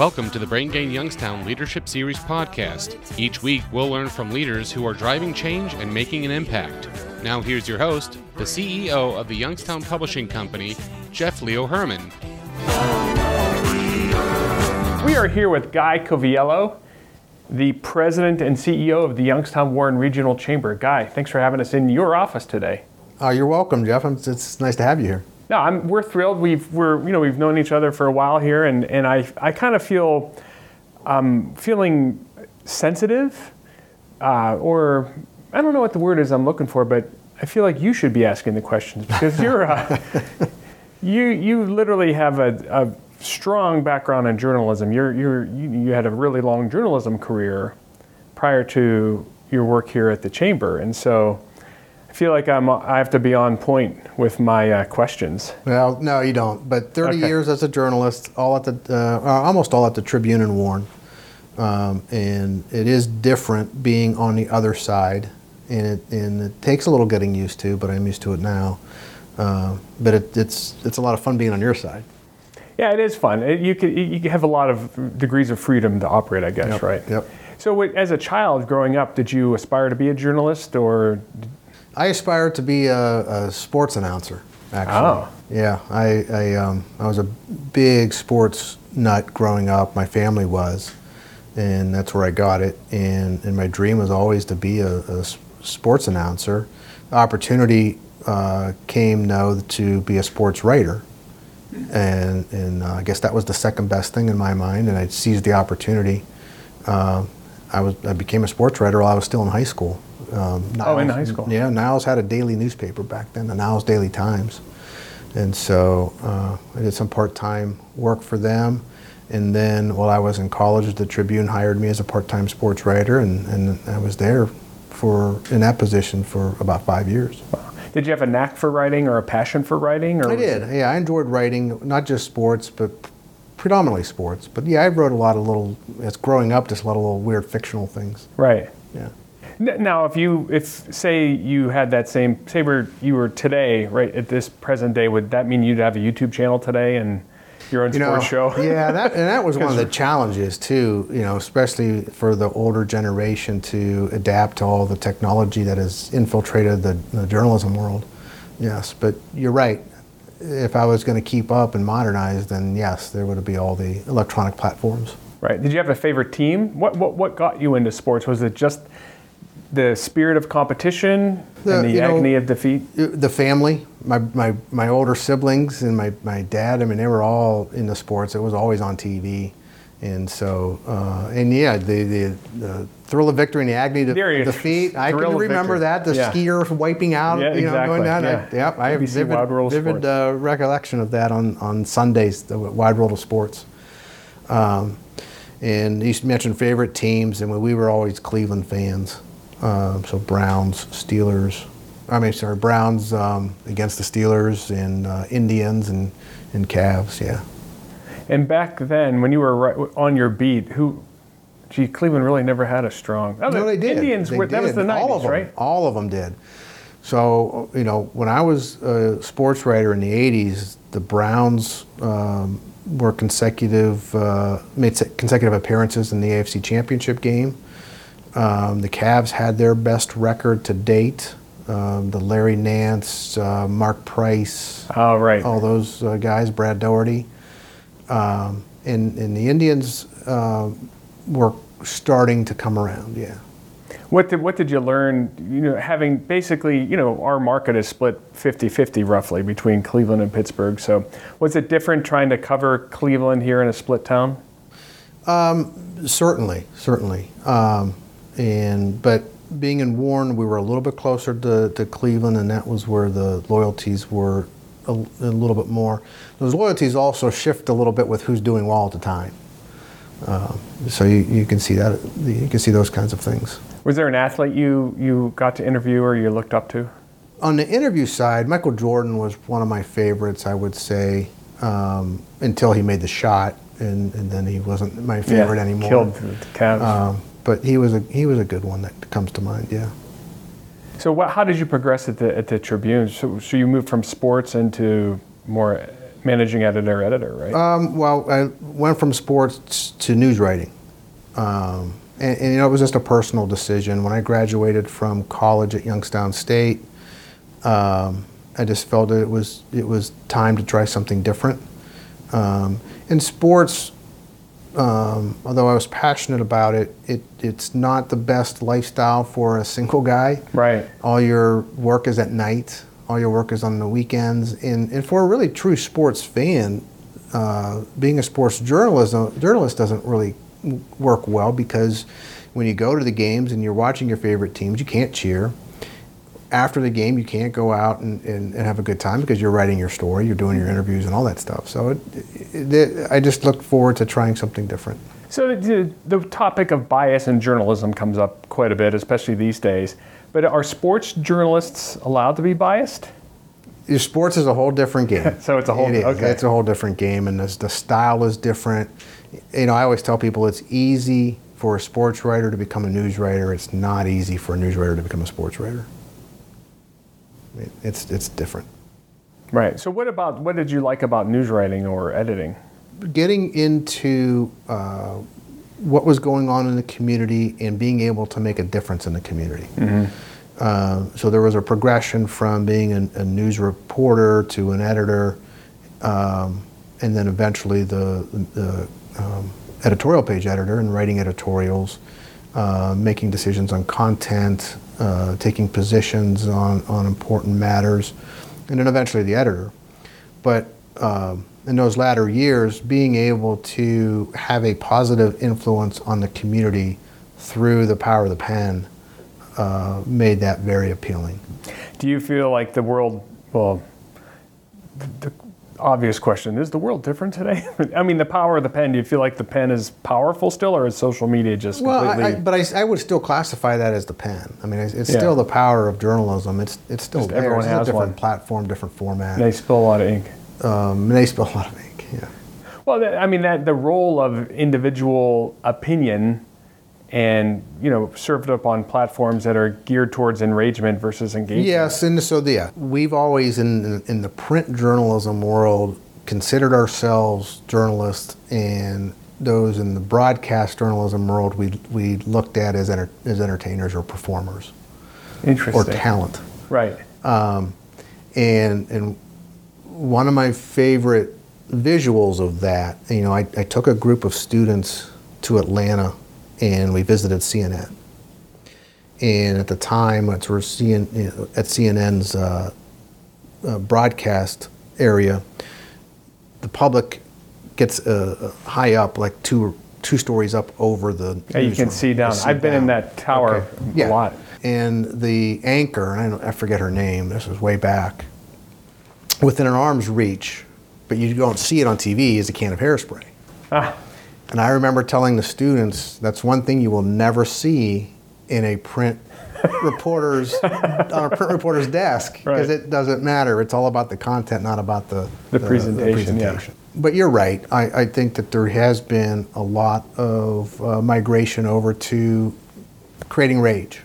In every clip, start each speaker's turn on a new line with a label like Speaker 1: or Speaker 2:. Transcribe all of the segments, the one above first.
Speaker 1: Welcome to the Brain Gain Youngstown Leadership Series podcast. Each week, we'll learn from leaders who are driving change and making an impact. Now, here's your host, the CEO of the Youngstown Publishing Company, Jeff Leo Herman.
Speaker 2: We are here with Guy Coviello, the president and CEO of the Youngstown Warren Regional Chamber. Guy, thanks for having us in your office today.
Speaker 3: Oh, you're welcome, Jeff. It's, it's nice to have you here.
Speaker 2: No, I'm, we're thrilled. We've we're you know we've known each other for a while here, and, and I I kind of feel um, feeling sensitive, uh, or I don't know what the word is I'm looking for, but I feel like you should be asking the questions because you're uh, you you literally have a, a strong background in journalism. You're you're you, you had a really long journalism career prior to your work here at the chamber, and so. I feel like I'm, I have to be on point with my uh, questions.
Speaker 3: Well, no, you don't. But 30
Speaker 2: Okay.
Speaker 3: years as a journalist, all at the uh, uh, almost all at the Tribune and Warren, um, and it is different being on the other side, and it and it takes a little getting used to, but I'm used to it now. Uh, but it, it's it's a lot of fun being on your side.
Speaker 2: Yeah, it is fun. It, you could you have a lot of degrees of freedom to operate, I guess,
Speaker 3: Yep,
Speaker 2: right?
Speaker 3: yep.
Speaker 2: So, as a child growing up, did you aspire to be a journalist, or
Speaker 3: I aspired to be a, a sports announcer. Actually,
Speaker 2: Oh.
Speaker 3: yeah, I I, um, I was a big sports nut growing up. My family was, and that's where I got it. And and my dream was always to be a sports announcer. The opportunity uh, came though to be a sports writer, and and uh, I guess that was the second best thing in my mind. And I seized the opportunity. Uh, I was I became a sports writer while I was still in high school. Um,
Speaker 2: Oh, in high school.
Speaker 3: Yeah, Niles had a daily newspaper back then, the Niles Daily Times, and so uh, I did some part-time work for them. And then while I was in college, the Tribune hired me as a part-time sports writer, and, and I was there for in that position for about five years.
Speaker 2: did you have a knack for writing or a passion for writing? Or
Speaker 3: I did.
Speaker 2: it-
Speaker 3: Yeah, I enjoyed writing, not just sports, but predominantly sports. But yeah, I wrote a lot of little. As growing up, just a lot of little weird fictional things.
Speaker 2: Right.
Speaker 3: Yeah.
Speaker 2: Now, if you, if say you had that same, say where you were today, right at this present day, would that mean you'd have a YouTube channel today and your own
Speaker 3: you know,
Speaker 2: sports show?
Speaker 3: yeah, that, and that was one of the challenges too. You know, especially for the older generation to adapt to all the technology that has infiltrated the, the journalism world. Yes, but you're right. If I was going to keep up and modernize, then yes, there would be all the electronic platforms.
Speaker 2: Right. Did you have a favorite team? What what what got you into sports? Was it just the spirit of competition
Speaker 3: The-
Speaker 2: and the
Speaker 3: you know,
Speaker 2: agony of defeat?
Speaker 3: the family, my, my, my older siblings and my, my dad, I mean, they were all in the sports. It was always on TV. And so, uh, and yeah, the, the, the thrill of victory and the agony of
Speaker 2: There
Speaker 3: defeat. I can remember
Speaker 2: victory.
Speaker 3: that. The
Speaker 2: Yeah.
Speaker 3: skier wiping out,
Speaker 2: Yeah,
Speaker 3: you know, going
Speaker 2: exactly.
Speaker 3: down. I,
Speaker 2: Yeah.
Speaker 3: yep, I have vivid,
Speaker 2: Wide World of
Speaker 3: vivid uh, recollection of that on, on Sundays, the Wide World of Sports. Um, and you mentioned favorite teams, and we were always Cleveland fans. Um, so Browns, Steelers. I mean, sorry, Browns um, against the Steelers and uh, Indians and and Cavs. Yeah.
Speaker 2: And back then, when you were right, on your beat, who, gee, Cleveland really never had a strong.
Speaker 3: No,
Speaker 2: the
Speaker 3: they did.
Speaker 2: Indians
Speaker 3: They
Speaker 2: were. That was
Speaker 3: did.
Speaker 2: the
Speaker 3: All of them.
Speaker 2: right?
Speaker 3: All of them did. So you know, when I was a sports writer in the '80s, the Browns um, were consecutive uh, made consecutive appearances in the AFC Championship game. Um, the Cavs had their best record to date. Um, the Larry Nance, uh, Mark Price,
Speaker 2: Oh, right.
Speaker 3: all those uh, guys, Brad Daugherty. Um, and, and the Indians uh, were starting to come around, yeah.
Speaker 2: What did what did you learn? You know, having basically, you know, our market is split 50-50 roughly between Cleveland and Pittsburgh. So, was it different trying to cover Cleveland here in a split town?
Speaker 3: Certainly, certainly. Um, and but being in Warren, we were a little bit closer to, to Cleveland, and that was where the loyalties were a, a little bit more. Those loyalties also shift a little bit with who's doing well at the time. Um, so you, you can see that you can see those kinds of things.
Speaker 2: Was there an athlete you you got to interview or you looked up to?
Speaker 3: On the interview side, Michael Jordan was one of my favorites, I would say, um, until he made the shot, and, and then he wasn't my favorite anymore.
Speaker 2: Killed the Cavs.
Speaker 3: Um, but he was a he was a good one that comes to mind. Yeah.
Speaker 2: so, what, how did you progress at the at the Tribune? So, so you moved from sports into more managing editor, editor, right?
Speaker 3: Um, well, I went from sports to news writing. Um, and, and, you know, it was just a personal decision. When I graduated from college at Youngstown State, um, I just felt that it was, it was time to try something different. Um, in sports, um, although I was passionate about it, it, it's not the best lifestyle for a single guy.
Speaker 2: Right.
Speaker 3: All your work is at night. All your work is on the weekends. And, and for a really true sports fan, uh, being a sports journalist, journalist doesn't really work well because when you go to the games and you're watching your favorite teams, you can't cheer after the game, you can't go out and, and, and, have a good time because you're writing your story, you're doing your interviews and all that stuff. So it, it, it, I just look forward to trying something different.
Speaker 2: So the, the topic of bias in journalism comes up quite a bit, especially these days. But are sports journalists allowed to be biased?
Speaker 3: Your sports is a whole different game.
Speaker 2: so it's a whole
Speaker 3: it
Speaker 2: okay.
Speaker 3: It's a whole different game, and the style is different. You know, I always tell people it's easy for a sports writer to become a news writer. It's not easy for a news writer to become a sports writer it's it's different.
Speaker 2: Right. So what about what did you like about news writing or editing?
Speaker 3: Getting into uh, what was going on in the community and being able to make a difference in the community. Mm-hmm. Uh, so there was a progression from being a, a news reporter to an editor, um, and then eventually the, the um, editorial page editor and writing editorials, uh, making decisions on content, uh, taking positions on, on important matters, and then eventually the editor. But um, in those latter years, being able to have a positive influence on the community through the power of the pen uh, made that very appealing.
Speaker 2: Do you feel like the world, well, the, obvious question is the world different today? I mean the power of the pen do you feel like the pen is powerful still or is social media just
Speaker 3: well
Speaker 2: completely...
Speaker 3: I, but I, I, would still classify that as the pen. I mean it's, it's yeah. still the power of journalism. It's it's still just there. Everyone it's has a different one. platform different format.
Speaker 2: They spill a lot of ink.
Speaker 3: Um, they spill a lot of ink yeah.
Speaker 2: Well i mean that the role of individual opinion and you know served up on platforms that are geared towards enragement versus engagement.
Speaker 3: Yes, and so yeah, we've always in in the print journalism world considered ourselves journalists, and those in the broadcast journalism world we we looked at as enter, as entertainers or performers,
Speaker 2: interesting,
Speaker 3: or talent,
Speaker 2: right? Um,
Speaker 3: and and one of my favorite visuals of that, you know, I, I took a group of students to Atlanta and we visited CNN. And at the time, at, CN, at CNN's uh, uh, broadcast area, the public gets uh, high up, like two two stories up over the.
Speaker 2: Yeah, you can see down. See I've been down. in that tower okay. a
Speaker 3: yeah.
Speaker 2: lot.
Speaker 3: And the anchor, I, I forget her name. This was way back. Within an arm's reach, but you don't see it on TV, is a can of hairspray. Ah. And I remember telling the students that's one thing you will never see in a print reporter's on a print reporter's desk because right. it doesn't matter. It's all about the content, not about the
Speaker 2: the, the presentation. The presentation. Yeah.
Speaker 3: But you're right. I, I, think that there has been a lot of uh, migration over to creating rage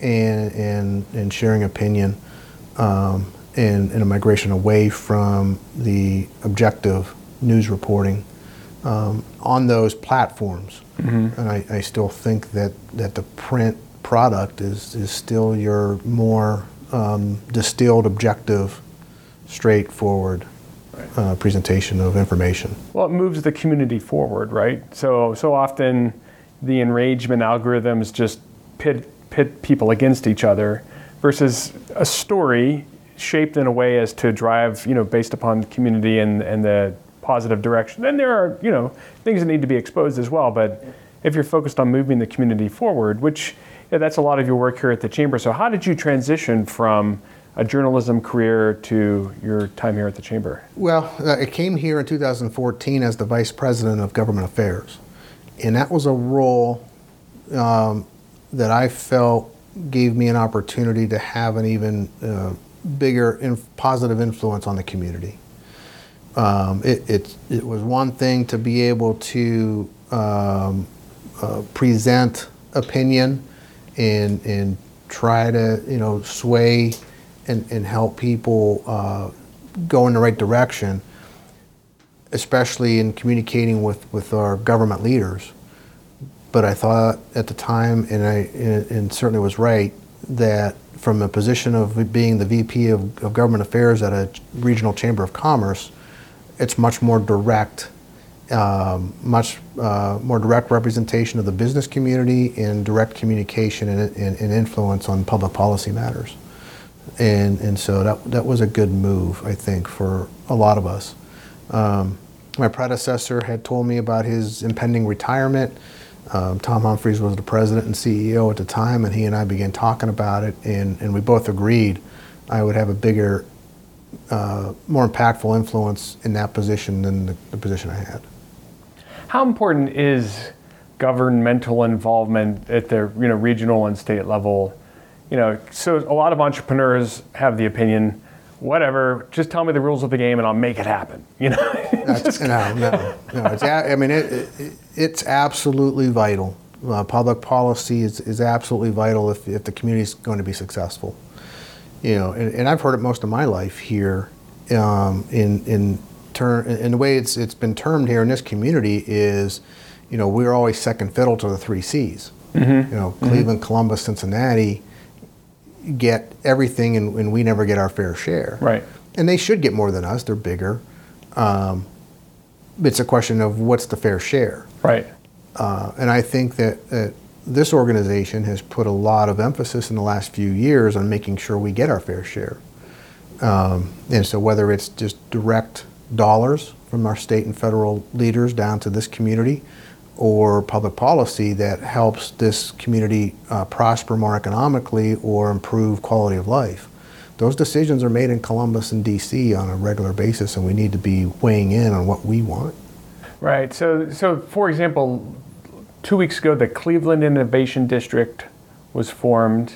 Speaker 3: and and, and sharing opinion, um, and, and a migration away from the objective news reporting um, on those platforms. Mm-hmm. And I, I, still think that, that the print product is, is still your more um, distilled, objective, straightforward uh, presentation of information.
Speaker 2: Well, it moves the community forward, right? So, so often the enragement algorithms just pit, pit people against each other versus a story shaped in a way as to drive, you know, based upon community and, and the positive direction. And there are, you know, things that need to be exposed as well. But if you're focused on moving the community forward, which yeah, that's a lot of your work here at the chamber. So how did you transition from a journalism career to your time here at the chamber?
Speaker 3: Well, uh, I came here in 2014 as the vice president of government affairs, and that was a role um, that I felt gave me an opportunity to have an even uh, bigger inf- positive influence on the community. Um, it, it, it, was one thing to be able to um, uh, present opinion and, and try to you know sway and, and help people uh, go in the right direction. especially in communicating with, with our government leaders. But I thought at the time, and I and certainly was right, that from a position of being the VP of, of Government Affairs at a regional chamber of commerce, it's much more direct, um, much uh, more direct representation of the business community and direct communication and, and, and influence on public policy matters. And, and so that, that was a good move, I think, for a lot of us. Um, my predecessor had told me about his impending retirement. Um, Tom Humphreys was the president and CEO at the time, and he and I began talking about it, and, and we both agreed I would have a bigger, uh, more impactful influence in that position than the, the position I had.
Speaker 2: How important is governmental involvement at the you know regional and state level? You know, so a lot of entrepreneurs have the opinion, whatever, just tell me the rules of the game and I'll make it happen. You know,
Speaker 3: no, no, no. It's, a- I mean, it, it, it's absolutely vital. Uh, public policy is, is absolutely vital if, if the community is going to be successful. You know, and, and I've heard it most of my life here. Um, in in term, in the way it's it's been termed here in this community is, you know, we're always second fiddle to the three C's. You know, Cleveland, Columbus, Cincinnati get everything, and, and we never get our fair share
Speaker 2: right?
Speaker 3: and they should get more than us. They're bigger. Um, it's a question of what's the fair share.
Speaker 2: Right.
Speaker 3: Uh, and I think that, that this organization has put a lot of emphasis in the last few years on making sure we get our fair share. Um, and so, whether it's just direct dollars from our state and federal leaders down to this community, or public policy that helps this community uh, prosper more economically or improve quality of life, those decisions are made in Columbus and DC on a regular basis, and we need to be weighing in on what we want.
Speaker 2: Right. So, so for example, two weeks ago, the Cleveland Innovation District was formed.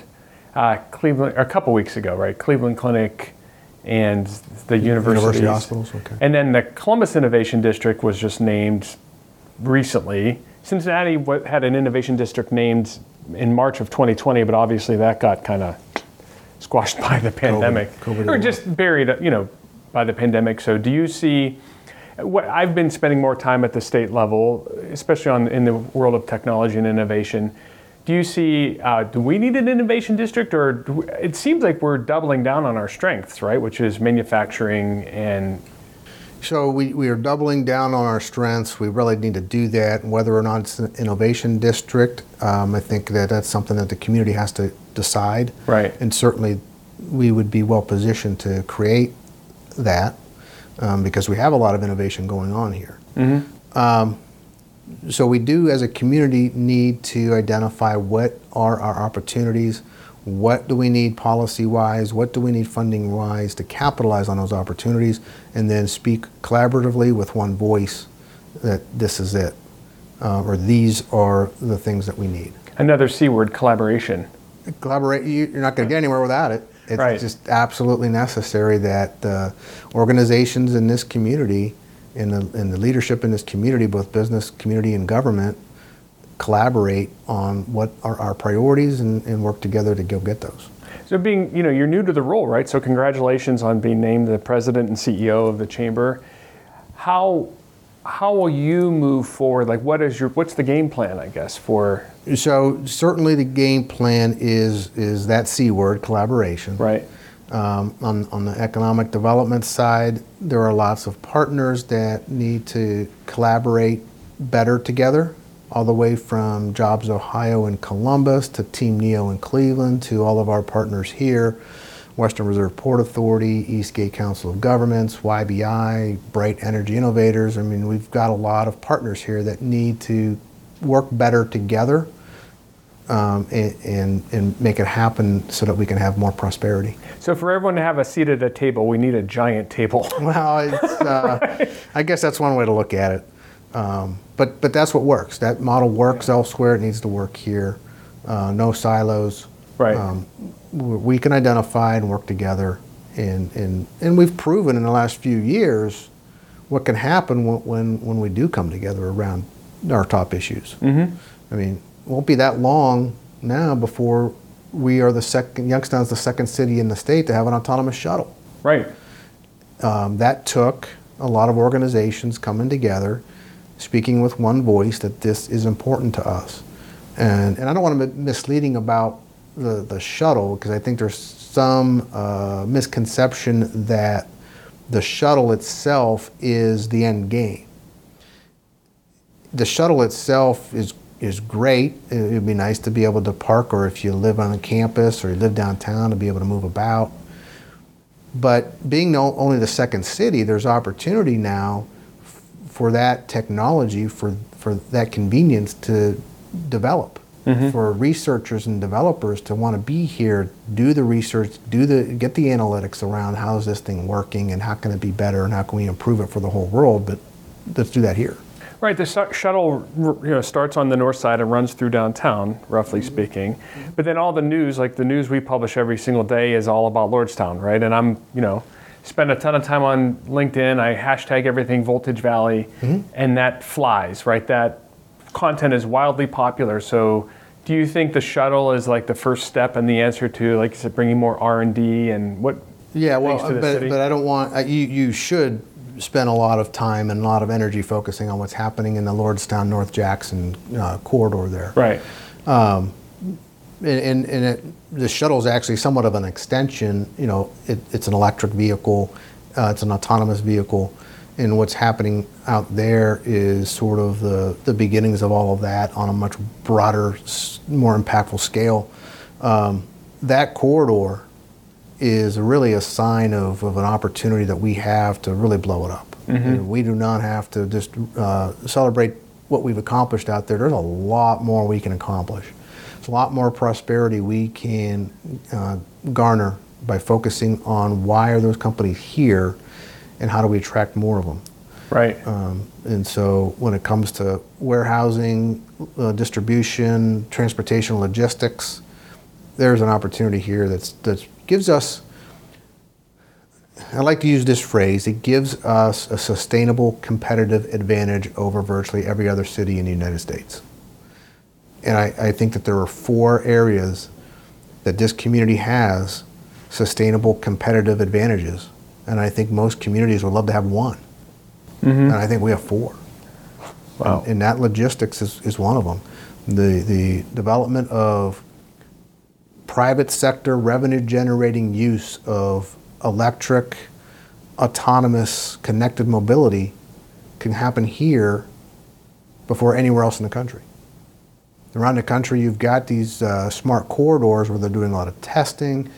Speaker 2: Uh, Cleveland, a couple weeks ago, right? Cleveland Clinic and the.
Speaker 3: University hospitals, okay.
Speaker 2: And then the Columbus Innovation District was just named recently. Cincinnati had an innovation district named in March of 2020, but obviously that got kind of squashed by the pandemic,
Speaker 3: COVID
Speaker 2: or just buried, you know, by the pandemic. So, do you see? What I've been spending more time at the state level, especially on in the world of technology and innovation. Do you see? Uh, do we need an innovation district, or do we, it seems like we're doubling down on our strengths, right? Which is manufacturing and
Speaker 3: So we, we are doubling down on our strengths. We really need to do that. Whether or not it's an innovation district, um, I think that that's something that the community has to decide.
Speaker 2: Right.
Speaker 3: And certainly, we would be well positioned to create that um, because we have a lot of innovation going on here. Um, so we do, as a community, need to identify what are our opportunities. What do we need policy wise? What do we need funding wise to capitalize on those opportunities? And then speak collaboratively with one voice that this is it, uh, or these are the things that we need.
Speaker 2: another C word, collaboration.
Speaker 3: Collaborate, you're not going to get anywhere without it. It's
Speaker 2: Right.
Speaker 3: just absolutely necessary that uh, organizations in this community, in the, in the leadership in this community, both business, community, and government, collaborate on what are our priorities and, and work together to go get those.
Speaker 2: So being, you know, you're new to the role, right? So congratulations on being named the president and CEO of the chamber. How how will you move forward? Like, what is your what's the game plan? I guess for
Speaker 3: So certainly the game plan is is that C word, collaboration.
Speaker 2: right,
Speaker 3: Um, on, on the economic development side, there are lots of partners that need to collaborate better together, all the way from Jobs Ohio in Columbus to Team Neo in Cleveland to all of our partners here, Western Reserve Port Authority, Eastgate Council of Governments, YBI, Brite Energy Innovators. I mean, we've got a lot of partners here that need to work better together um, and, and, and make it happen so that we can have more prosperity.
Speaker 2: so for everyone to have a seat at a table, we need a giant table.
Speaker 3: Well, it's, uh, I guess that's one way to look at it. Um, but, but that's what works. That model works elsewhere. It needs to work here. Uh, no silos.
Speaker 2: Right.
Speaker 3: Um, we can identify and work together. And, and, and we've proven in the last few years what can happen when, when, when we do come together around our top issues. Mm-hmm. I mean, it won't be that long now before we are the second, Youngstown's the second city in the state to have an autonomous shuttle.
Speaker 2: right.
Speaker 3: Um, that took a lot of organizations coming together, speaking with one voice that this is important to us. And, and I don't want to be misleading about the, the shuttle because I think there's some uh, misconception that the shuttle itself is the end game. The shuttle itself is is great. It would be nice to be able to park, or if you live on a campus or you live downtown, to be able to move about. But being only the second city, there's opportunity now for that technology, for, for that convenience to develop. Mm-hmm. For researchers and developers to want to be here, do the research, do the get the analytics around how is this thing working and how can it be better and how can we improve it for the whole world. But let's do that here.
Speaker 2: Right, the shuttle you know, starts on the north side and runs through downtown, roughly mm-hmm. speaking. Mm-hmm. But then all the news, like the news we publish every single day, is all about Lordstown, right? And I'm, you know, spend a ton of time on LinkedIn. I hashtag everything Voltage Valley, and that flies, right? That content is wildly popular. So, do you think the shuttle is like the first step and the answer to, like you said, bringing more R and D and what?
Speaker 3: Yeah, well, but,
Speaker 2: city?
Speaker 3: but I don't want, uh, you, you should spend a lot of time and a lot of energy focusing on what's happening in the Lordstown, North Jackson uh, corridor there.
Speaker 2: Right.
Speaker 3: And, and, and it, the shuttle is actually somewhat of an extension, you know, it, it's an electric vehicle, uh, it's an autonomous vehicle. And what's happening out there is sort of the, the beginnings of all of that on a much broader, more impactful scale. Um, that corridor is really a sign of, of an opportunity that we have to really blow it up. And we do not have to just uh, celebrate what we've accomplished out there. There's a lot more we can accomplish. There's a lot more prosperity we can uh, garner by focusing on why are those companies here and how do we attract more of them.
Speaker 2: Right.
Speaker 3: Um, and so when it comes to warehousing, uh, distribution, transportation, logistics, there's an opportunity here that's, that gives us, I like to use this phrase, it gives us a sustainable competitive advantage over virtually every other city in the United States. And I, I think that there are four areas that this community has sustainable competitive advantages. And I think most communities would love to have one. And I think we have four.
Speaker 2: Wow.
Speaker 3: And that logistics is, is one of them. The, the development of private sector revenue generating use of electric, autonomous, connected mobility can happen here before anywhere else in the country. Around the country, you've got these uh, smart corridors where they're doing a lot of testing,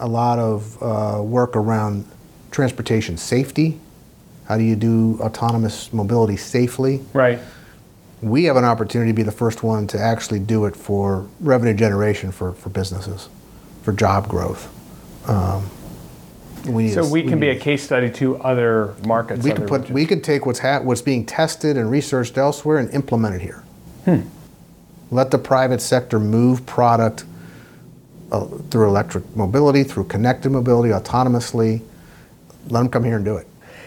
Speaker 3: a lot of uh, work around transportation safety. How do you do autonomous mobility safely?
Speaker 2: Right.
Speaker 3: we have an opportunity to be the first one to actually do it for revenue generation for, for businesses, for job growth. Um, we
Speaker 2: So we can be a case study to other markets.
Speaker 3: we
Speaker 2: other
Speaker 3: could put
Speaker 2: regions.
Speaker 3: we could take what's ha- what's being tested and researched elsewhere and implement it here.
Speaker 2: Hmm.
Speaker 3: Let the private sector move product uh, through electric mobility, through connected mobility, autonomously. Let them come here and do it.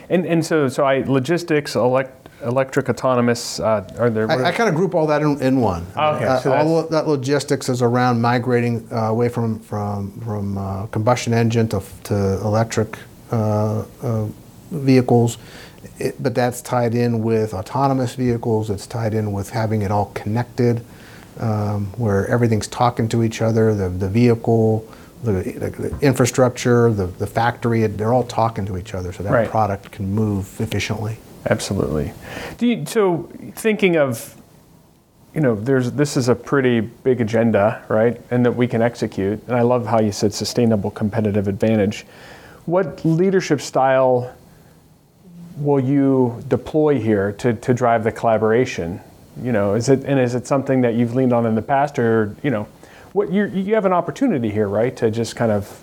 Speaker 2: And, and so, so I logistics, elect, electric, autonomous. Uh, are there?
Speaker 3: I, I kind of group all that in, in one.
Speaker 2: Oh, okay,
Speaker 3: Uh,
Speaker 2: so
Speaker 3: all that logistics is around migrating uh, away from from from uh, combustion engine to to electric uh, uh, vehicles. It, but that's tied in with autonomous vehicles. It's tied in with having it all connected, um, where everything's talking to each other. The the vehicle. The, the infrastructure, the, the factory, they're all talking to each other so that
Speaker 2: Right.
Speaker 3: product can move efficiently.
Speaker 2: Absolutely. Do you, so thinking of, you know, there's this is a pretty big agenda, right? And that we can execute. And I love how you said sustainable competitive advantage. What leadership style will you deploy here to, to drive the collaboration? You know, is it and is it something that you've leaned on in the past, or you know, what you you have an opportunity here, right, to just kind of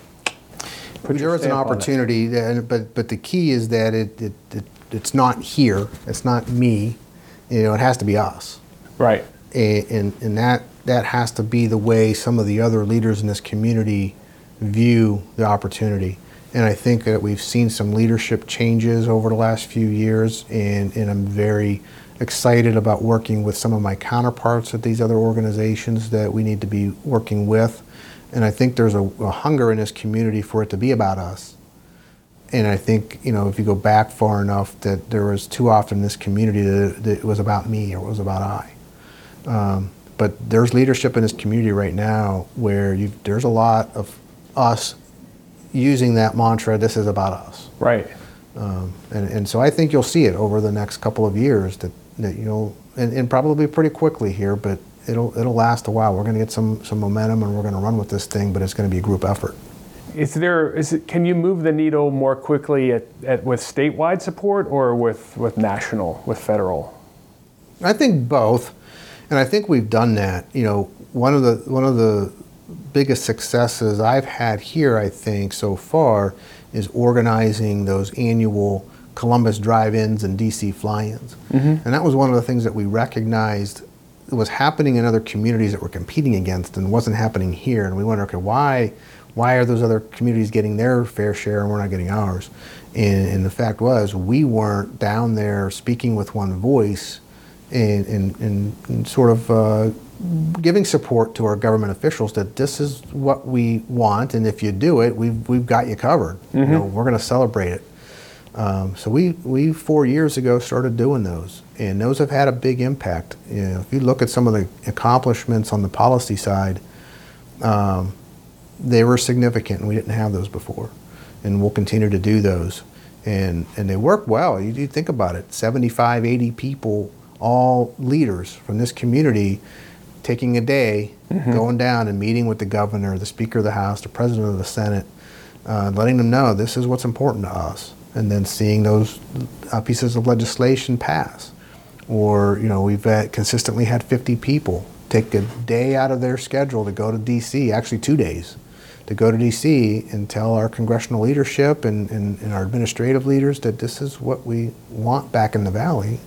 Speaker 2: put your
Speaker 3: There is an
Speaker 2: stamp on it.
Speaker 3: opportunity, and- but, but the key is that it, it, it, it's not here, it's not me, you know, it has to be us.
Speaker 2: right?
Speaker 3: A- And, and that, that has to be the way some of the other leaders in this community view the opportunity. And I think that we've seen some leadership changes over the last few years, and, and I'm very excited about working with some of my counterparts at these other organizations that we need to be working with. And I think there's a, a hunger in this community for it to be about us. and I think you know if you go back far enough that there was too often in this community that, that it was about me or it was about I. Um, but there's leadership in this community right now where there's a lot of us using that mantra. This is about us.
Speaker 2: Right.
Speaker 3: Um, and, and so I think you'll see it over the next couple of years that, that you'll, and, and probably pretty quickly here, but it'll, it'll last a while. We're going to get some, some momentum and we're going to run with this thing, but it's going to be a group effort.
Speaker 2: Is there, is it, can you move the needle more quickly at, at, with statewide support or with, with national, with federal?
Speaker 3: I think both, and I think we've done that. You know, one of the one of the biggest successes I've had here, I think, so far, is organizing those annual Columbus drive-ins and DC fly-ins, mm-hmm. and that was one of the things that we recognized was happening in other communities that we're competing against and wasn't happening here, and we wondered, okay, why? Why are those other communities getting their fair share and we're not getting ours? And, and the fact was, we weren't down there speaking with one voice and, and, and sort of uh, giving support to our government officials that this is what we want, and if you do it, we've, we've got you covered. Mm-hmm. You know, we're going to celebrate it. Um, so we, we four years ago started doing those, and those have had a big impact. You know, if you look at some of the accomplishments on the policy side, um, they were significant, and we didn't have those before, and we'll continue to do those. And, and they work well. You, you think about it 75, 80 people all leaders from this community taking a day, mm-hmm. going down and meeting with the governor, the Speaker of the House, the President of the Senate, uh, letting them know this is what's important to us, and then seeing those uh, pieces of legislation pass. Or, you know, we've consistently had 50 people take a day out of their schedule to go to D.C., actually two days, to go to D.C. and tell our congressional leadership and, and, and our administrative leaders that this is what we want back in the Valley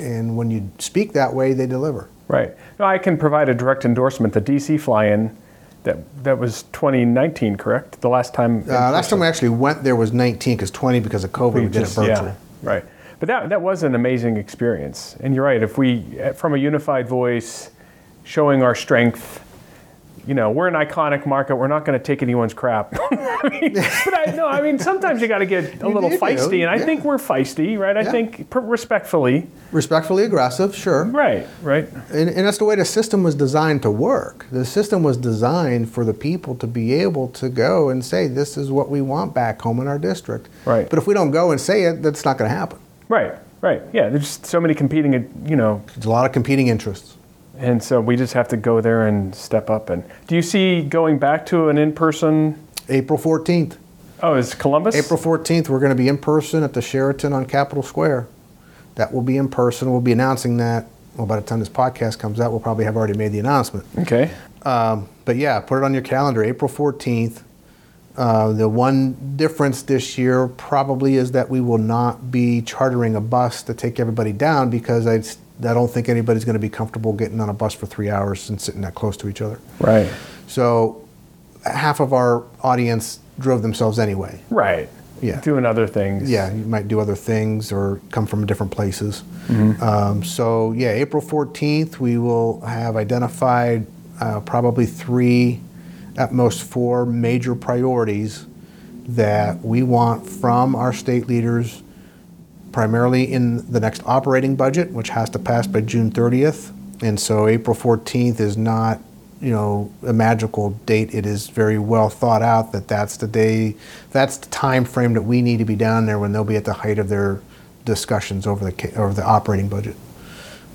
Speaker 3: and when you speak that way, they deliver.
Speaker 2: Right. No, I can provide a direct endorsement. The DC fly-in, that that was 2019, correct? The last time.
Speaker 3: Uh, last time we actually went there was 19, because 20 because of COVID we, we did just, it virtual.
Speaker 2: Yeah, right. But that that was an amazing experience. And you're right. If we, from a unified voice, showing our strength you know, we're an iconic market. We're not going to take anyone's crap. I mean, but I no, I mean, sometimes you got to get a you little feisty, do. and I yeah. think we're feisty, right? I yeah. think respectfully,
Speaker 3: respectfully aggressive, sure.
Speaker 2: Right, right.
Speaker 3: And, and that's the way the system was designed to work. The system was designed for the people to be able to go and say, "This is what we want back home in our district."
Speaker 2: Right.
Speaker 3: But if we don't go and say it, that's not going to happen.
Speaker 2: Right. Right. Yeah. There's just so many competing, you know.
Speaker 3: There's a lot of competing interests
Speaker 2: and so we just have to go there and step up. And do you see going back to an in-person?
Speaker 3: April 14th.
Speaker 2: Oh, is Columbus?
Speaker 3: April 14th. We're going to be in person at the Sheraton on Capitol Square. That will be in person. We'll be announcing that. Well, by the time this podcast comes out, we'll probably have already made the announcement.
Speaker 2: Okay.
Speaker 3: Um, but yeah, put it on your calendar. April 14th. Uh, the one difference this year probably is that we will not be chartering a bus to take everybody down because I I don't think anybody's going to be comfortable getting on a bus for three hours and sitting that close to each other.
Speaker 2: Right.
Speaker 3: So half of our audience drove themselves anyway.
Speaker 2: Right.
Speaker 3: Yeah.
Speaker 2: Doing other things.
Speaker 3: Yeah, you might do other things or come from different places. Mm-hmm. Um, so, yeah, April 14th, we will have identified uh, probably three, at most four major priorities that we want from our state leaders primarily in the next operating budget, which has to pass by June 30th. And so April 14th is not, you know, a magical date. It is very well thought out that that's the day, that's the time frame that we need to be down there when they'll be at the height of their discussions over the over the operating budget.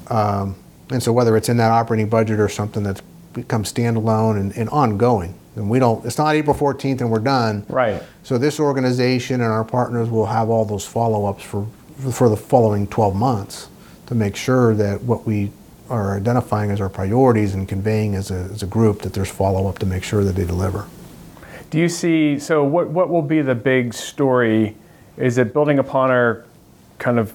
Speaker 3: Um, and so whether it's in that operating budget or something that's become standalone and, and ongoing, and we don't. It's not April 14th and we're done.
Speaker 2: Right.
Speaker 3: So this organization and our partners will have all those follow-ups for for the following 12 months to make sure that what we are identifying as our priorities and conveying as a, as a group that there's follow-up to make sure that they deliver.
Speaker 2: Do you see, so what, what will be the big story? Is it building upon our kind of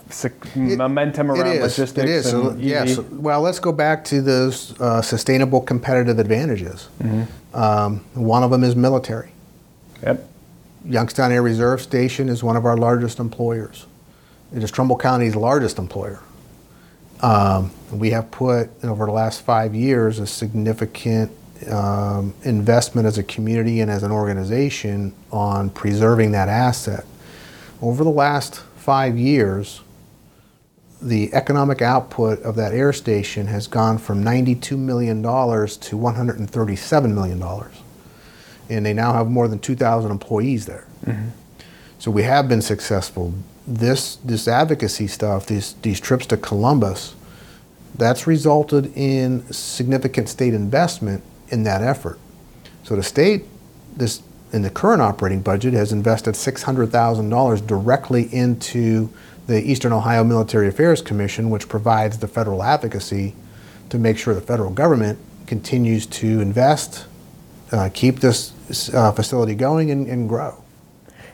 Speaker 2: it, momentum around
Speaker 3: it
Speaker 2: is, logistics?
Speaker 3: It is. So, yes. Well, let's go back to those uh, sustainable competitive advantages. Mm-hmm. Um, one of them is military.
Speaker 2: Yep.
Speaker 3: Youngstown Air Reserve Station is one of our largest employers. It is Trumbull County's largest employer. Um, we have put over the last five years a significant um, investment as a community and as an organization on preserving that asset. over the last five years, the economic output of that air station has gone from $92 million to $137 million. And they now have more than 2,000 employees there. So we have been successful. This, this advocacy stuff, these, these trips to Columbus, that's resulted in significant state investment in that effort. So the state, this in the current operating budget, has invested $600,000 directly into the Eastern Ohio Military Affairs Commission, which provides the federal advocacy to make sure the federal government continues to invest, uh, keep this uh, facility going, and, and grow.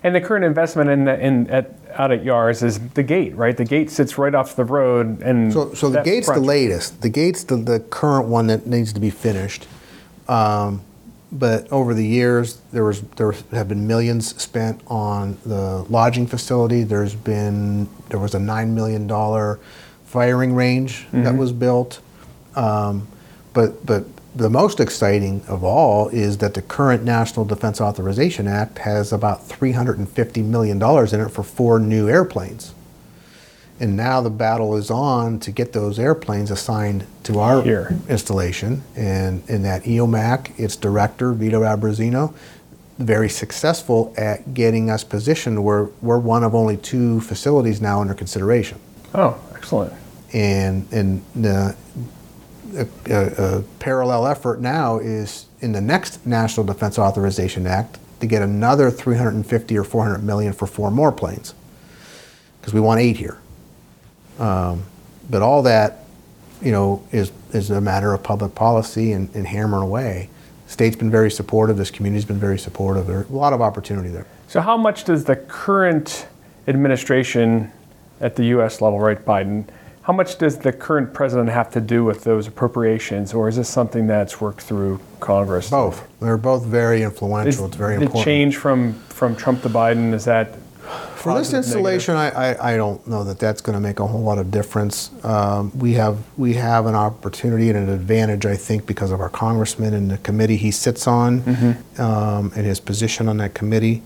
Speaker 2: And the current investment in, the, in at, out at Yars is the gate, right? The gate sits right off the road, and
Speaker 3: So, so the gate's the latest. The gate's the, the current one that needs to be finished. Um, but over the years, there was there have been millions spent on the lodging facility. There's been there was a nine million dollar firing range that was built. Um, but but the most exciting of all is that the current National Defense Authorization Act has about 350 million dollars in it for four new airplanes. And now the battle is on to get those airplanes assigned to our
Speaker 2: Here.
Speaker 3: installation. And in that EOMAC, its director, Vito Abruzzino, very successful at getting us positioned where we're one of only two facilities now under consideration.
Speaker 2: Oh, excellent.
Speaker 3: And, and the, a, a, a parallel effort now is in the next National Defense Authorization Act to get another 350 or 400 million for four more planes because we want eight here. Um, but all that, you know, is, is a matter of public policy and, and hammering away. The State's been very supportive. This community's been very supportive. There's a lot of opportunity there.
Speaker 2: So, how much does the current administration at the U.S. level, right, Biden, how much does the current president have to do with those appropriations, or is this something that's worked through Congress?
Speaker 3: Both. They're both very
Speaker 2: Is
Speaker 3: influential. it's very
Speaker 2: the
Speaker 3: important.
Speaker 2: change from, from Trump to Biden, is that
Speaker 3: For this installation, I, I, I don't know that that's going to make a whole lot of difference. Um, we have we have an opportunity and an advantage, I think, because of our congressman and the committee he sits on, um, and his position on that committee.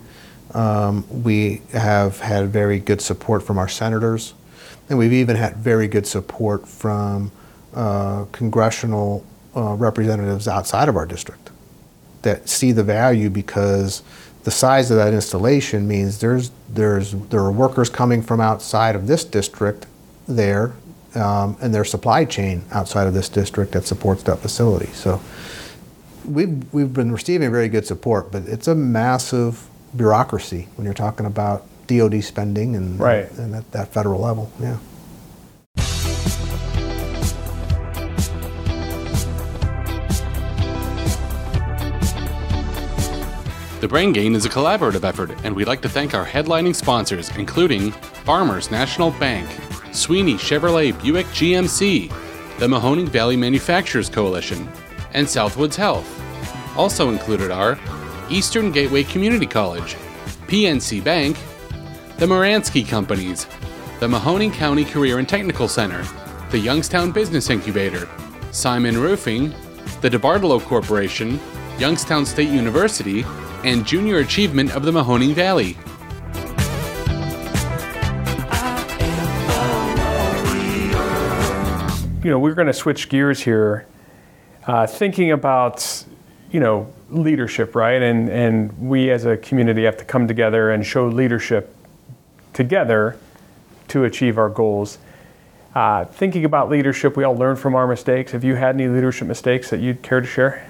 Speaker 3: Um, we have had very good support from our senators, and we've even had very good support from uh, congressional uh, representatives outside of our district that see the value because the size of that installation means there's there's there are workers coming from outside of this district there um, and their supply chain outside of this district that supports that facility. So we've we've been receiving very good support but it's a massive bureaucracy when you're talking about DoD spending and
Speaker 2: Right.
Speaker 3: and at that federal level yeah
Speaker 1: The Brain Gain is a collaborative effort, and we'd like to thank our headlining sponsors, including Farmers National Bank, Sweeney Chevrolet Buick GMC, the Mahoning Valley Manufacturers Coalition, and Southwoods Health. Also included are Eastern Gateway Community College, PNC Bank, the Moransky Companies, the Mahoning County Career and Technical Center, the Youngstown Business Incubator, Simon Roofing, the DeBartolo Corporation, Youngstown State University, and Junior Achievement of the Mahoning Valley.
Speaker 2: you know, we're going to switch gears here, uh, thinking about, you know, leadership, right? And and we as a community have to come together and show leadership together to achieve our goals. Uh, thinking about leadership, we all learn from our mistakes. Have you had any leadership mistakes that you'd care to share?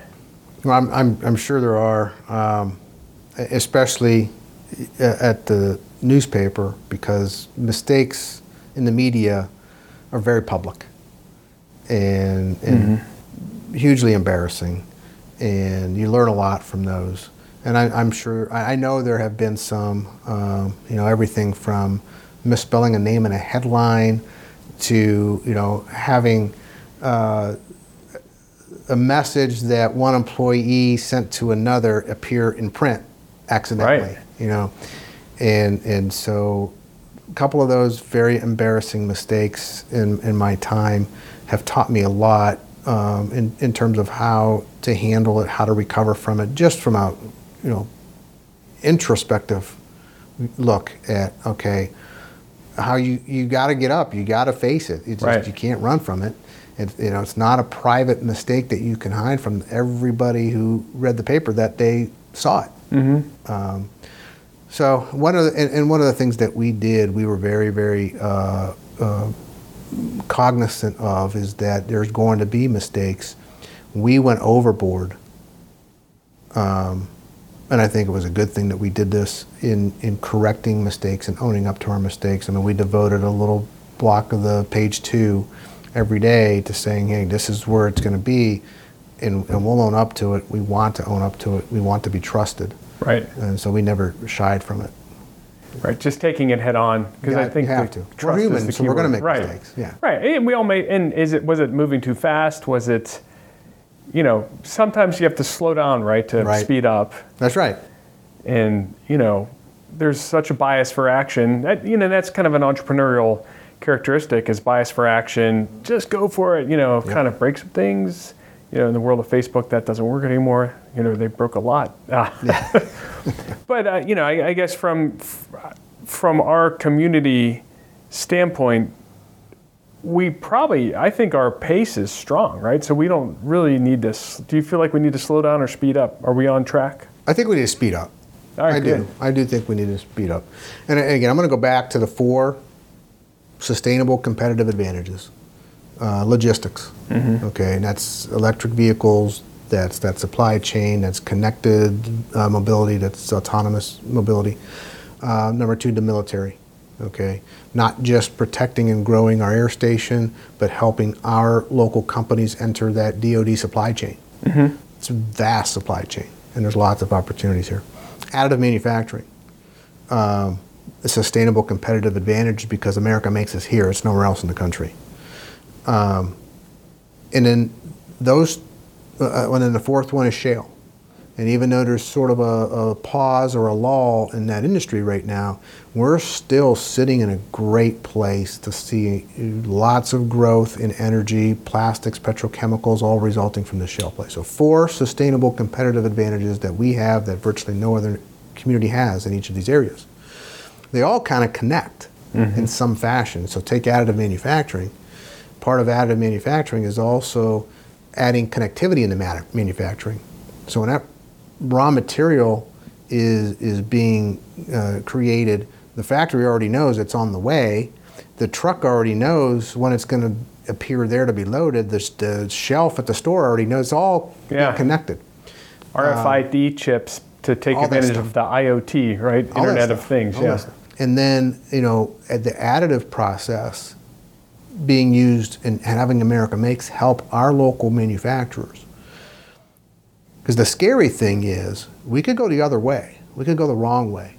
Speaker 3: Well, I'm, I'm, I'm sure there are, um, especially at the newspaper, because mistakes in the media are very public and, and hugely embarrassing. And you learn a lot from those. And I, I'm sure, I I know there have been some, um, you know, everything from misspelling a name in a headline to, you know, having uh, a message that one employee sent to another appear in print accidentally.
Speaker 2: Right.
Speaker 3: You know, and and so a couple of those very embarrassing mistakes in, in my time have taught me a lot um, in, in terms of how to handle it, how to recover from it, just from a you know introspective look at okay, how you you got to get up, you got to face it. It's
Speaker 2: Right.
Speaker 3: just, you can't run from it. It, you know, it's not a private mistake that you can hide from. Everybody who read the paper that day saw it. Mm-hmm. Um, so one of the, and, and one of the things that we did, we were very very uh, uh, cognizant of is that there's going to be mistakes. We went overboard, um, and I think it was a good thing that we did this in in correcting mistakes and owning up to our mistakes. I mean, we devoted a little block of the page two every day to saying, "Hey, this is where it's going to be." And, and we'll own up to it. We want to own up to it. We want to be trusted,
Speaker 2: Right.
Speaker 3: and so we never shied from it.
Speaker 2: Right. Just taking it head on because
Speaker 3: Yeah,
Speaker 2: I think
Speaker 3: you have to. We're
Speaker 2: trust is
Speaker 3: human, so we're gonna make
Speaker 2: right.
Speaker 3: mistakes, yeah.
Speaker 2: Right. And we all made. And is it was it moving too fast? Was it? You know, sometimes you have to slow down, right, to
Speaker 3: Right.
Speaker 2: speed up.
Speaker 3: That's right.
Speaker 2: and you know there's such a bias for action that, you know that's kind of an entrepreneurial characteristic is bias for action just go for it you know kind of break some things you know in the world of facebook that doesn't work anymore you know they broke a lot Ah. but uh, you know I, I guess from from our community standpoint we probably i think our pace is strong right so we don't really need this do you feel like we need to slow down or speed up are we on track
Speaker 3: I think we need to speed up.
Speaker 2: Right,
Speaker 3: I do. I do think we need to speed up. And a- again, I'm going to go back to the four sustainable competitive advantages. Uh, logistics.
Speaker 2: Mm-hmm.
Speaker 3: Okay, and that's electric vehicles. That's that supply chain. That's connected uh, mobility. That's autonomous mobility. Uh, number two, the military. Okay, not just protecting and growing our air station, but helping our local companies enter that DoD supply chain. It's a vast supply chain, and there's lots of opportunities here. Additive manufacturing, um, a sustainable competitive advantage because America makes this here. It's nowhere else in the country. Um, and then those, uh, and then the fourth one is shale. And even though there's sort of a, a pause or a lull in that industry right now, we're still sitting in a great place to see lots of growth in energy, plastics, petrochemicals, all resulting from the shale play. So, four sustainable competitive advantages that we have that virtually no other community has in each of these areas. They all kind of connect mm-hmm. in some fashion. So, take additive manufacturing. Part of additive manufacturing is also adding connectivity into manu- manufacturing. So, when that raw material is is being uh, created, the factory already knows it's on the way. The truck already knows when it's going to appear there to be loaded. The, the shelf at the store already knows. It's all
Speaker 2: Yeah.
Speaker 3: connected.
Speaker 2: RFID chips to take advantage of the IoT, right?
Speaker 3: All
Speaker 2: Internet of. Things.
Speaker 3: All
Speaker 2: Yeah.
Speaker 3: And then you know, at the additive process being used and having America Makes help our local manufacturers. Because the scary thing is, we could go the other way. We could go the wrong way.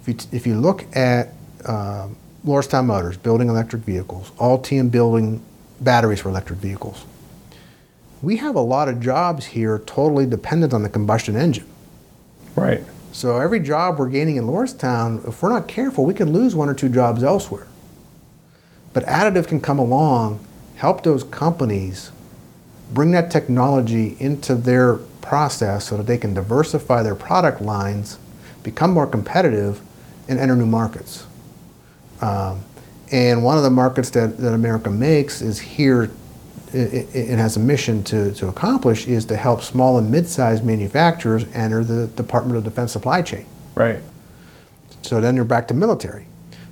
Speaker 3: If you, if you look at um Lordstown Motors building electric vehicles, Ultium building batteries for electric vehicles, we have a lot of jobs here totally dependent on the combustion engine.
Speaker 2: Right.
Speaker 3: So every job we're gaining in Lordstown, if we're not careful, we could lose one or two jobs elsewhere. But additive can come along, help those companies bring that technology into their process so that they can diversify their product lines, become more competitive, and enter new markets. Um, and one of the markets that, that America makes is here it, it has a mission to, to accomplish is to help small and mid-sized manufacturers enter the Department of Defense supply chain.
Speaker 2: Right.
Speaker 3: So then you're back to military.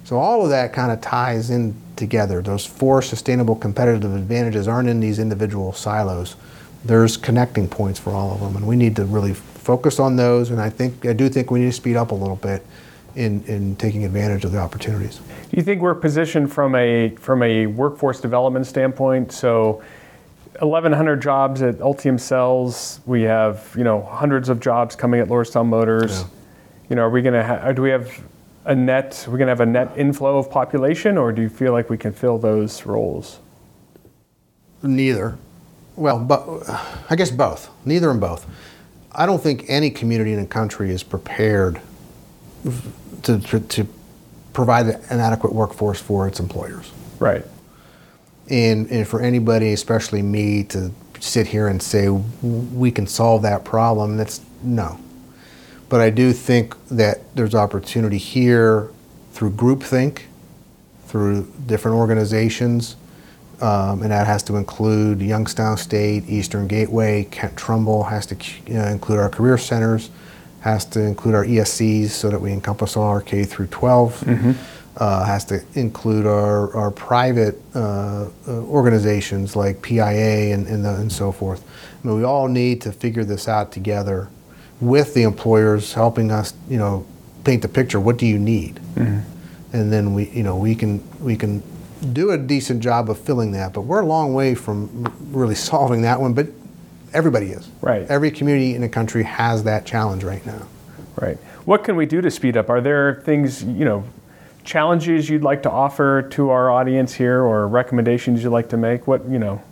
Speaker 3: So all of that kind of ties in together. Those four sustainable competitive advantages aren't in these individual silos. There's connecting points for all of them, and we need to really focus on those. And I think I do think we need to speed up a little bit in, in taking advantage of the opportunities.
Speaker 2: Do you think we're positioned from a from a workforce development standpoint? So, 1,100 jobs at Ultium Cells. We have you know hundreds of jobs coming at Lordstown Motors.
Speaker 3: Yeah.
Speaker 2: You know, are we going to ha- do we have a net? We're going to have a net inflow of population, or do you feel like we can fill those roles?
Speaker 3: Neither. Well, but I guess both. Neither and both. I don't think any community in the country is prepared to, to, to provide an adequate workforce for its employers.
Speaker 2: Right.
Speaker 3: And, and for anybody, especially me, to sit here and say we can solve that problem, that's no. But I do think that there's opportunity here through groupthink, through different organizations, um, and that has to include Youngstown State, Eastern Gateway, Kent Trumbull, has to you know, include our career centers, has to include our ESCs so that we encompass all our K through 12. Uh, has to include our, our private uh, uh, organizations like PIA and, and, the, and so forth. I mean, we all need to figure this out together with the employers helping us, you know, paint the picture. What do you need? And then we, you know, we can we can do a decent job of filling that. But we're a long way from really solving that one. But everybody is.
Speaker 2: Right.
Speaker 3: Every community in the country has that challenge right now.
Speaker 2: Right. What can we do to speed up? Are there things, you know, challenges you'd like to offer to our audience here or recommendations you'd like to make? What, you know,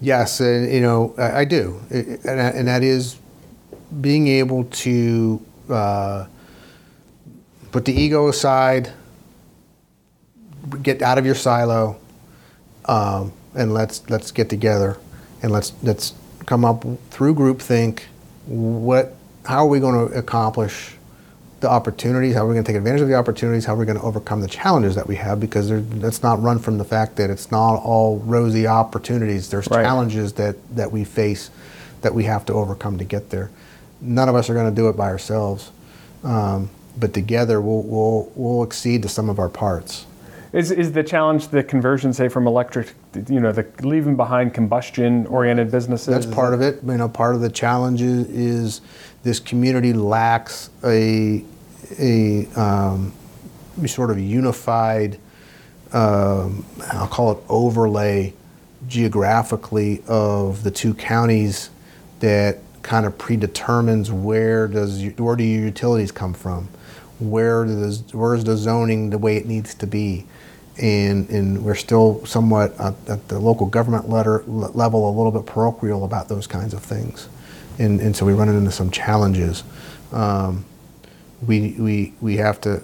Speaker 3: Yes, and you know I, I do, and that is being able to uh, put the ego aside, get out of your silo, um, and let's let's get together, and let's let's come up through groupthink. What, how are we going to accomplish the opportunities? How are we going to take advantage of the opportunities? How are we going to overcome the challenges that we have? Because there- let's not run from the fact that it's not all rosy opportunities. There's
Speaker 2: Right.
Speaker 3: challenges that, that we face that we have to overcome to get there. None of us are going to do it by ourselves, um, but together we'll, we'll, we'll exceed to some of our parts.
Speaker 2: Is, is the challenge the conversion, say, from electric, you know, the leaving behind combustion oriented businesses?
Speaker 3: That's part of it. You know, part of the challenge is, is this community lacks a a um, sort of unified, um, I'll call it overlay geographically of the two counties that kind of predetermines where does where do your utilities come from, where does where's the zoning the way it needs to be, and and we're still somewhat at, at the local government letter, level a little bit parochial about those kinds of things, and and so we run into some challenges. Um, we we we have to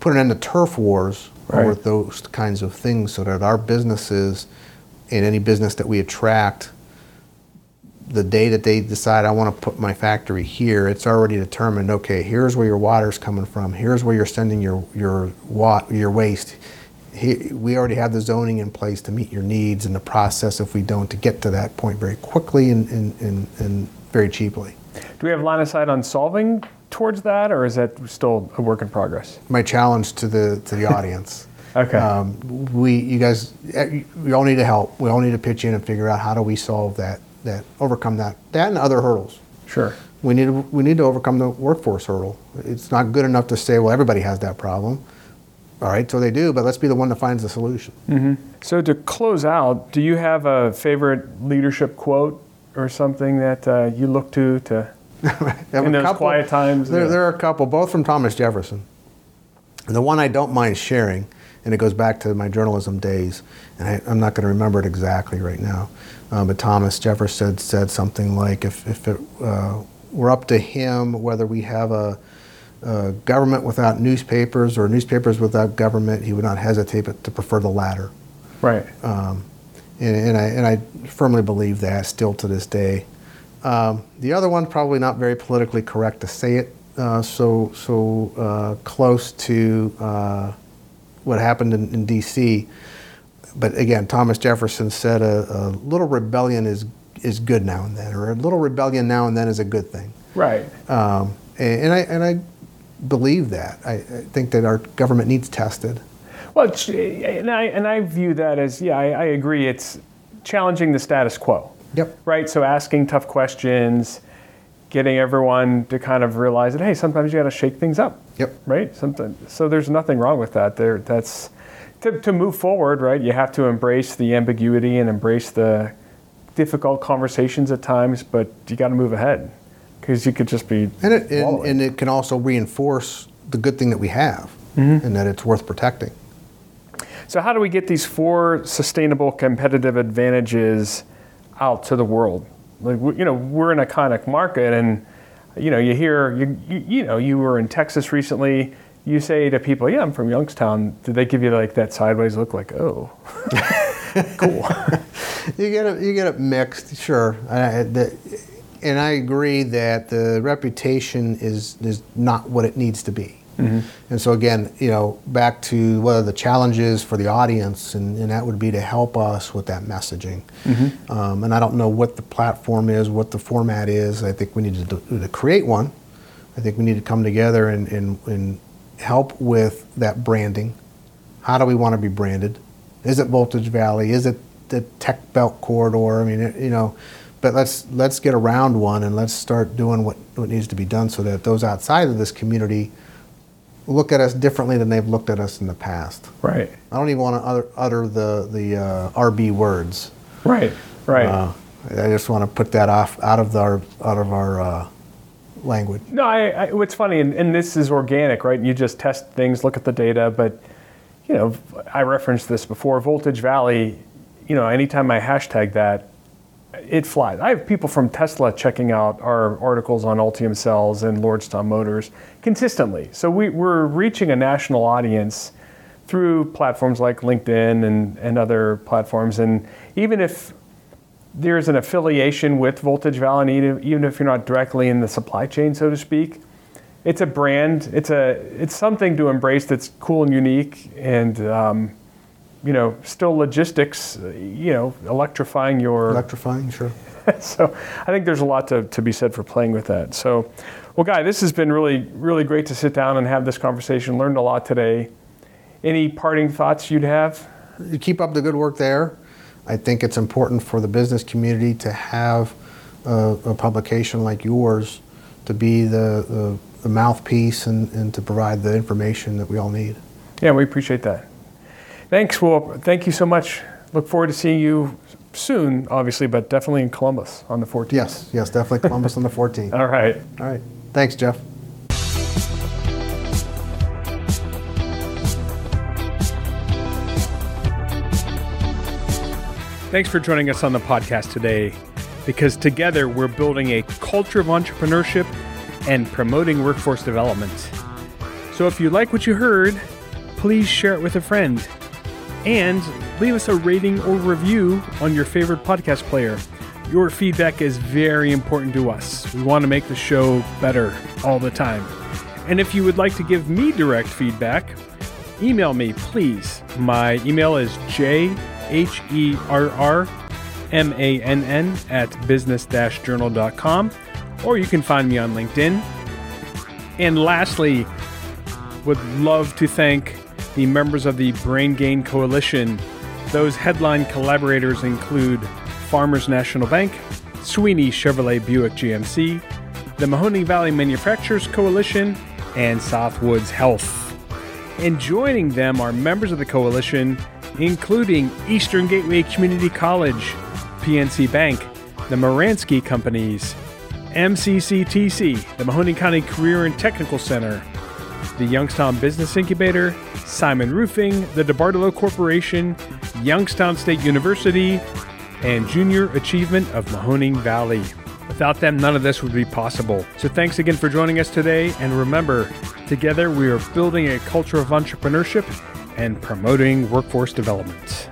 Speaker 3: put an end to turf wars over
Speaker 2: Right.
Speaker 3: those kinds of things so that our businesses and any business that we attract the day that they decide I want to put my factory here, it's already determined. Okay, here's where your water's coming from. Here's where you're sending your your wa- your waste. He, we already have the zoning in place to meet your needs and the process, if we don't, to get to that point very quickly and, and, and, and very cheaply.
Speaker 2: Do we have line of sight on solving towards that, or is that still a work in progress?
Speaker 3: My challenge to the to the audience.
Speaker 2: Okay.
Speaker 3: Um, we, you guys, eh, we all need to help. We all need to pitch in and figure out how do we solve that, that overcome that, that and other hurdles.
Speaker 2: Sure.
Speaker 3: We need to, we need to overcome the workforce hurdle. It's not good enough to say, well, everybody has that problem. All right, so they do, but let's be the one that finds the solution.
Speaker 2: So to close out, do you have a favorite leadership quote or something that uh, you look to to in
Speaker 3: a
Speaker 2: those
Speaker 3: couple-
Speaker 2: quiet times?
Speaker 3: There,
Speaker 2: yeah.
Speaker 3: there are a couple, both from Thomas Jefferson. And the one I don't mind sharing, and it goes back to my journalism days, and I, I'm not going to remember it exactly right now, uh, but Thomas Jefferson said, said something like, if, if it uh, were up to him whether we have a, a government without newspapers or newspapers without government, he would not hesitate but to prefer the latter.
Speaker 2: right.
Speaker 3: Um, and, and, I, and I firmly believe that still to this day. Um, the other one, probably not very politically correct to say it uh, so, so uh, close to uh, what happened in, in D.C. But again, Thomas Jefferson said a, a little rebellion is, is good now and then, or a little rebellion now and then is a good thing.
Speaker 2: right.
Speaker 3: Um, and, and, I, and I believe that. I, I think that our government needs tested.
Speaker 2: Well, and I and I view that as yeah, I, I agree. It's challenging the status quo.
Speaker 3: Yep.
Speaker 2: Right. So asking tough questions, getting everyone to kind of realize that hey, sometimes you got to shake things up.
Speaker 3: Yep.
Speaker 2: Right. Sometimes. So there's nothing wrong with that. There. That's to, to move forward. Right. You have to embrace the ambiguity and embrace the difficult conversations at times, but you got to move ahead because you could just be
Speaker 3: And it, and, and it can also reinforce the good thing that we have mm-hmm. and that it's worth protecting.
Speaker 2: So how do we get these four sustainable competitive advantages out to the world? Like you know, we're an a iconic market, and you know, you hear you, you you know, you were in Texas recently. You say to people, "Yeah, I'm from Youngstown." Did they give you like that sideways look, like, "Oh, cool"?
Speaker 3: You get it, you get it mixed, sure. I- the, and I agree that the reputation is is not what it needs to be. And so again, you know, back to what are the challenges for the audience, and, and that would be to help us with that messaging. Um, and I don't know what the platform is, what the format is. I think we need to, do, to create one. I think we need to come together and, and, and help with that branding. How do we want to be branded? Is it Voltage Valley? Is it the Tech Belt corridor? I mean, it- you know, but let's let's get around one and let's start doing what, what needs to be done so that those outside of this community look at us differently than they've looked at us in the past.
Speaker 2: Right.
Speaker 3: I don't even want to utter, utter the the uh, RB words.
Speaker 2: Right. Right.
Speaker 3: Uh, I just want to put that off out of our out of our uh, language.
Speaker 2: No, I, I, what's funny, and, and this is organic, right? You just test things, look at the data, but you know, I referenced this before. Voltage Valley, you know, anytime I hashtag that, it flies. I have people from Tesla checking out our articles on Ultium Cells and Lordstown Motors consistently. So we, we're reaching a national audience through platforms like LinkedIn and, and other platforms. And even if there's an affiliation with Voltage Valley, and even- if you're not directly in the supply chain, so to speak. It's a brand. It's a it's something to embrace that's cool and unique, and um, you know, still logistics. You know, electrifying your.
Speaker 3: Electrifying, sure.
Speaker 2: so I think there's a lot to, to be said for playing with that. So, well, Guy, this has been really really great to sit down and have this conversation. Learned a lot today. Any parting thoughts you'd have?
Speaker 3: you keep up the good work there. I think it's important for the business community to have a, a publication like yours to be the, the, the mouthpiece and, and to provide the information that we all need.
Speaker 2: Yeah, we appreciate that. Thanks. Well, thank you so much. Look forward to seeing you soon, obviously, but definitely in Columbus on the 14th.
Speaker 3: Yes, yes, definitely Columbus on the 14th.
Speaker 2: All right.
Speaker 3: All right. Thanks, Jeff.
Speaker 2: Thanks for joining us on the podcast today because together we're building a culture of entrepreneurship and promoting workforce development. So if you like what you heard, please share it with a friend and leave us a rating or review on your favorite podcast player. Your feedback is very important to us. We want to make the show better all the time. And if you would like to give me direct feedback, email me, please. My email is j h e r r m a n n at business journal.com, or you can find me on LinkedIn. And lastly, would love to thank the members of the Brain Gain Coalition. Those headline collaborators include Farmers National Bank, Sweeney Chevrolet Buick GMC, the Mahoning Valley Manufacturers Coalition, and Southwoods Health. And joining them are members of the coalition, including Eastern Gateway Community College, PNC Bank, the Moransky Companies, MCCTC, the Mahoning County Career and Technical Center, the Youngstown Business Incubator, Simon Roofing, the DeBartolo Corporation, Youngstown State University, and Junior Achievement of Mahoning Valley. Without them, none of this would be possible. So thanks again for joining us today, and remember, together we are building a culture of entrepreneurship and promoting workforce development.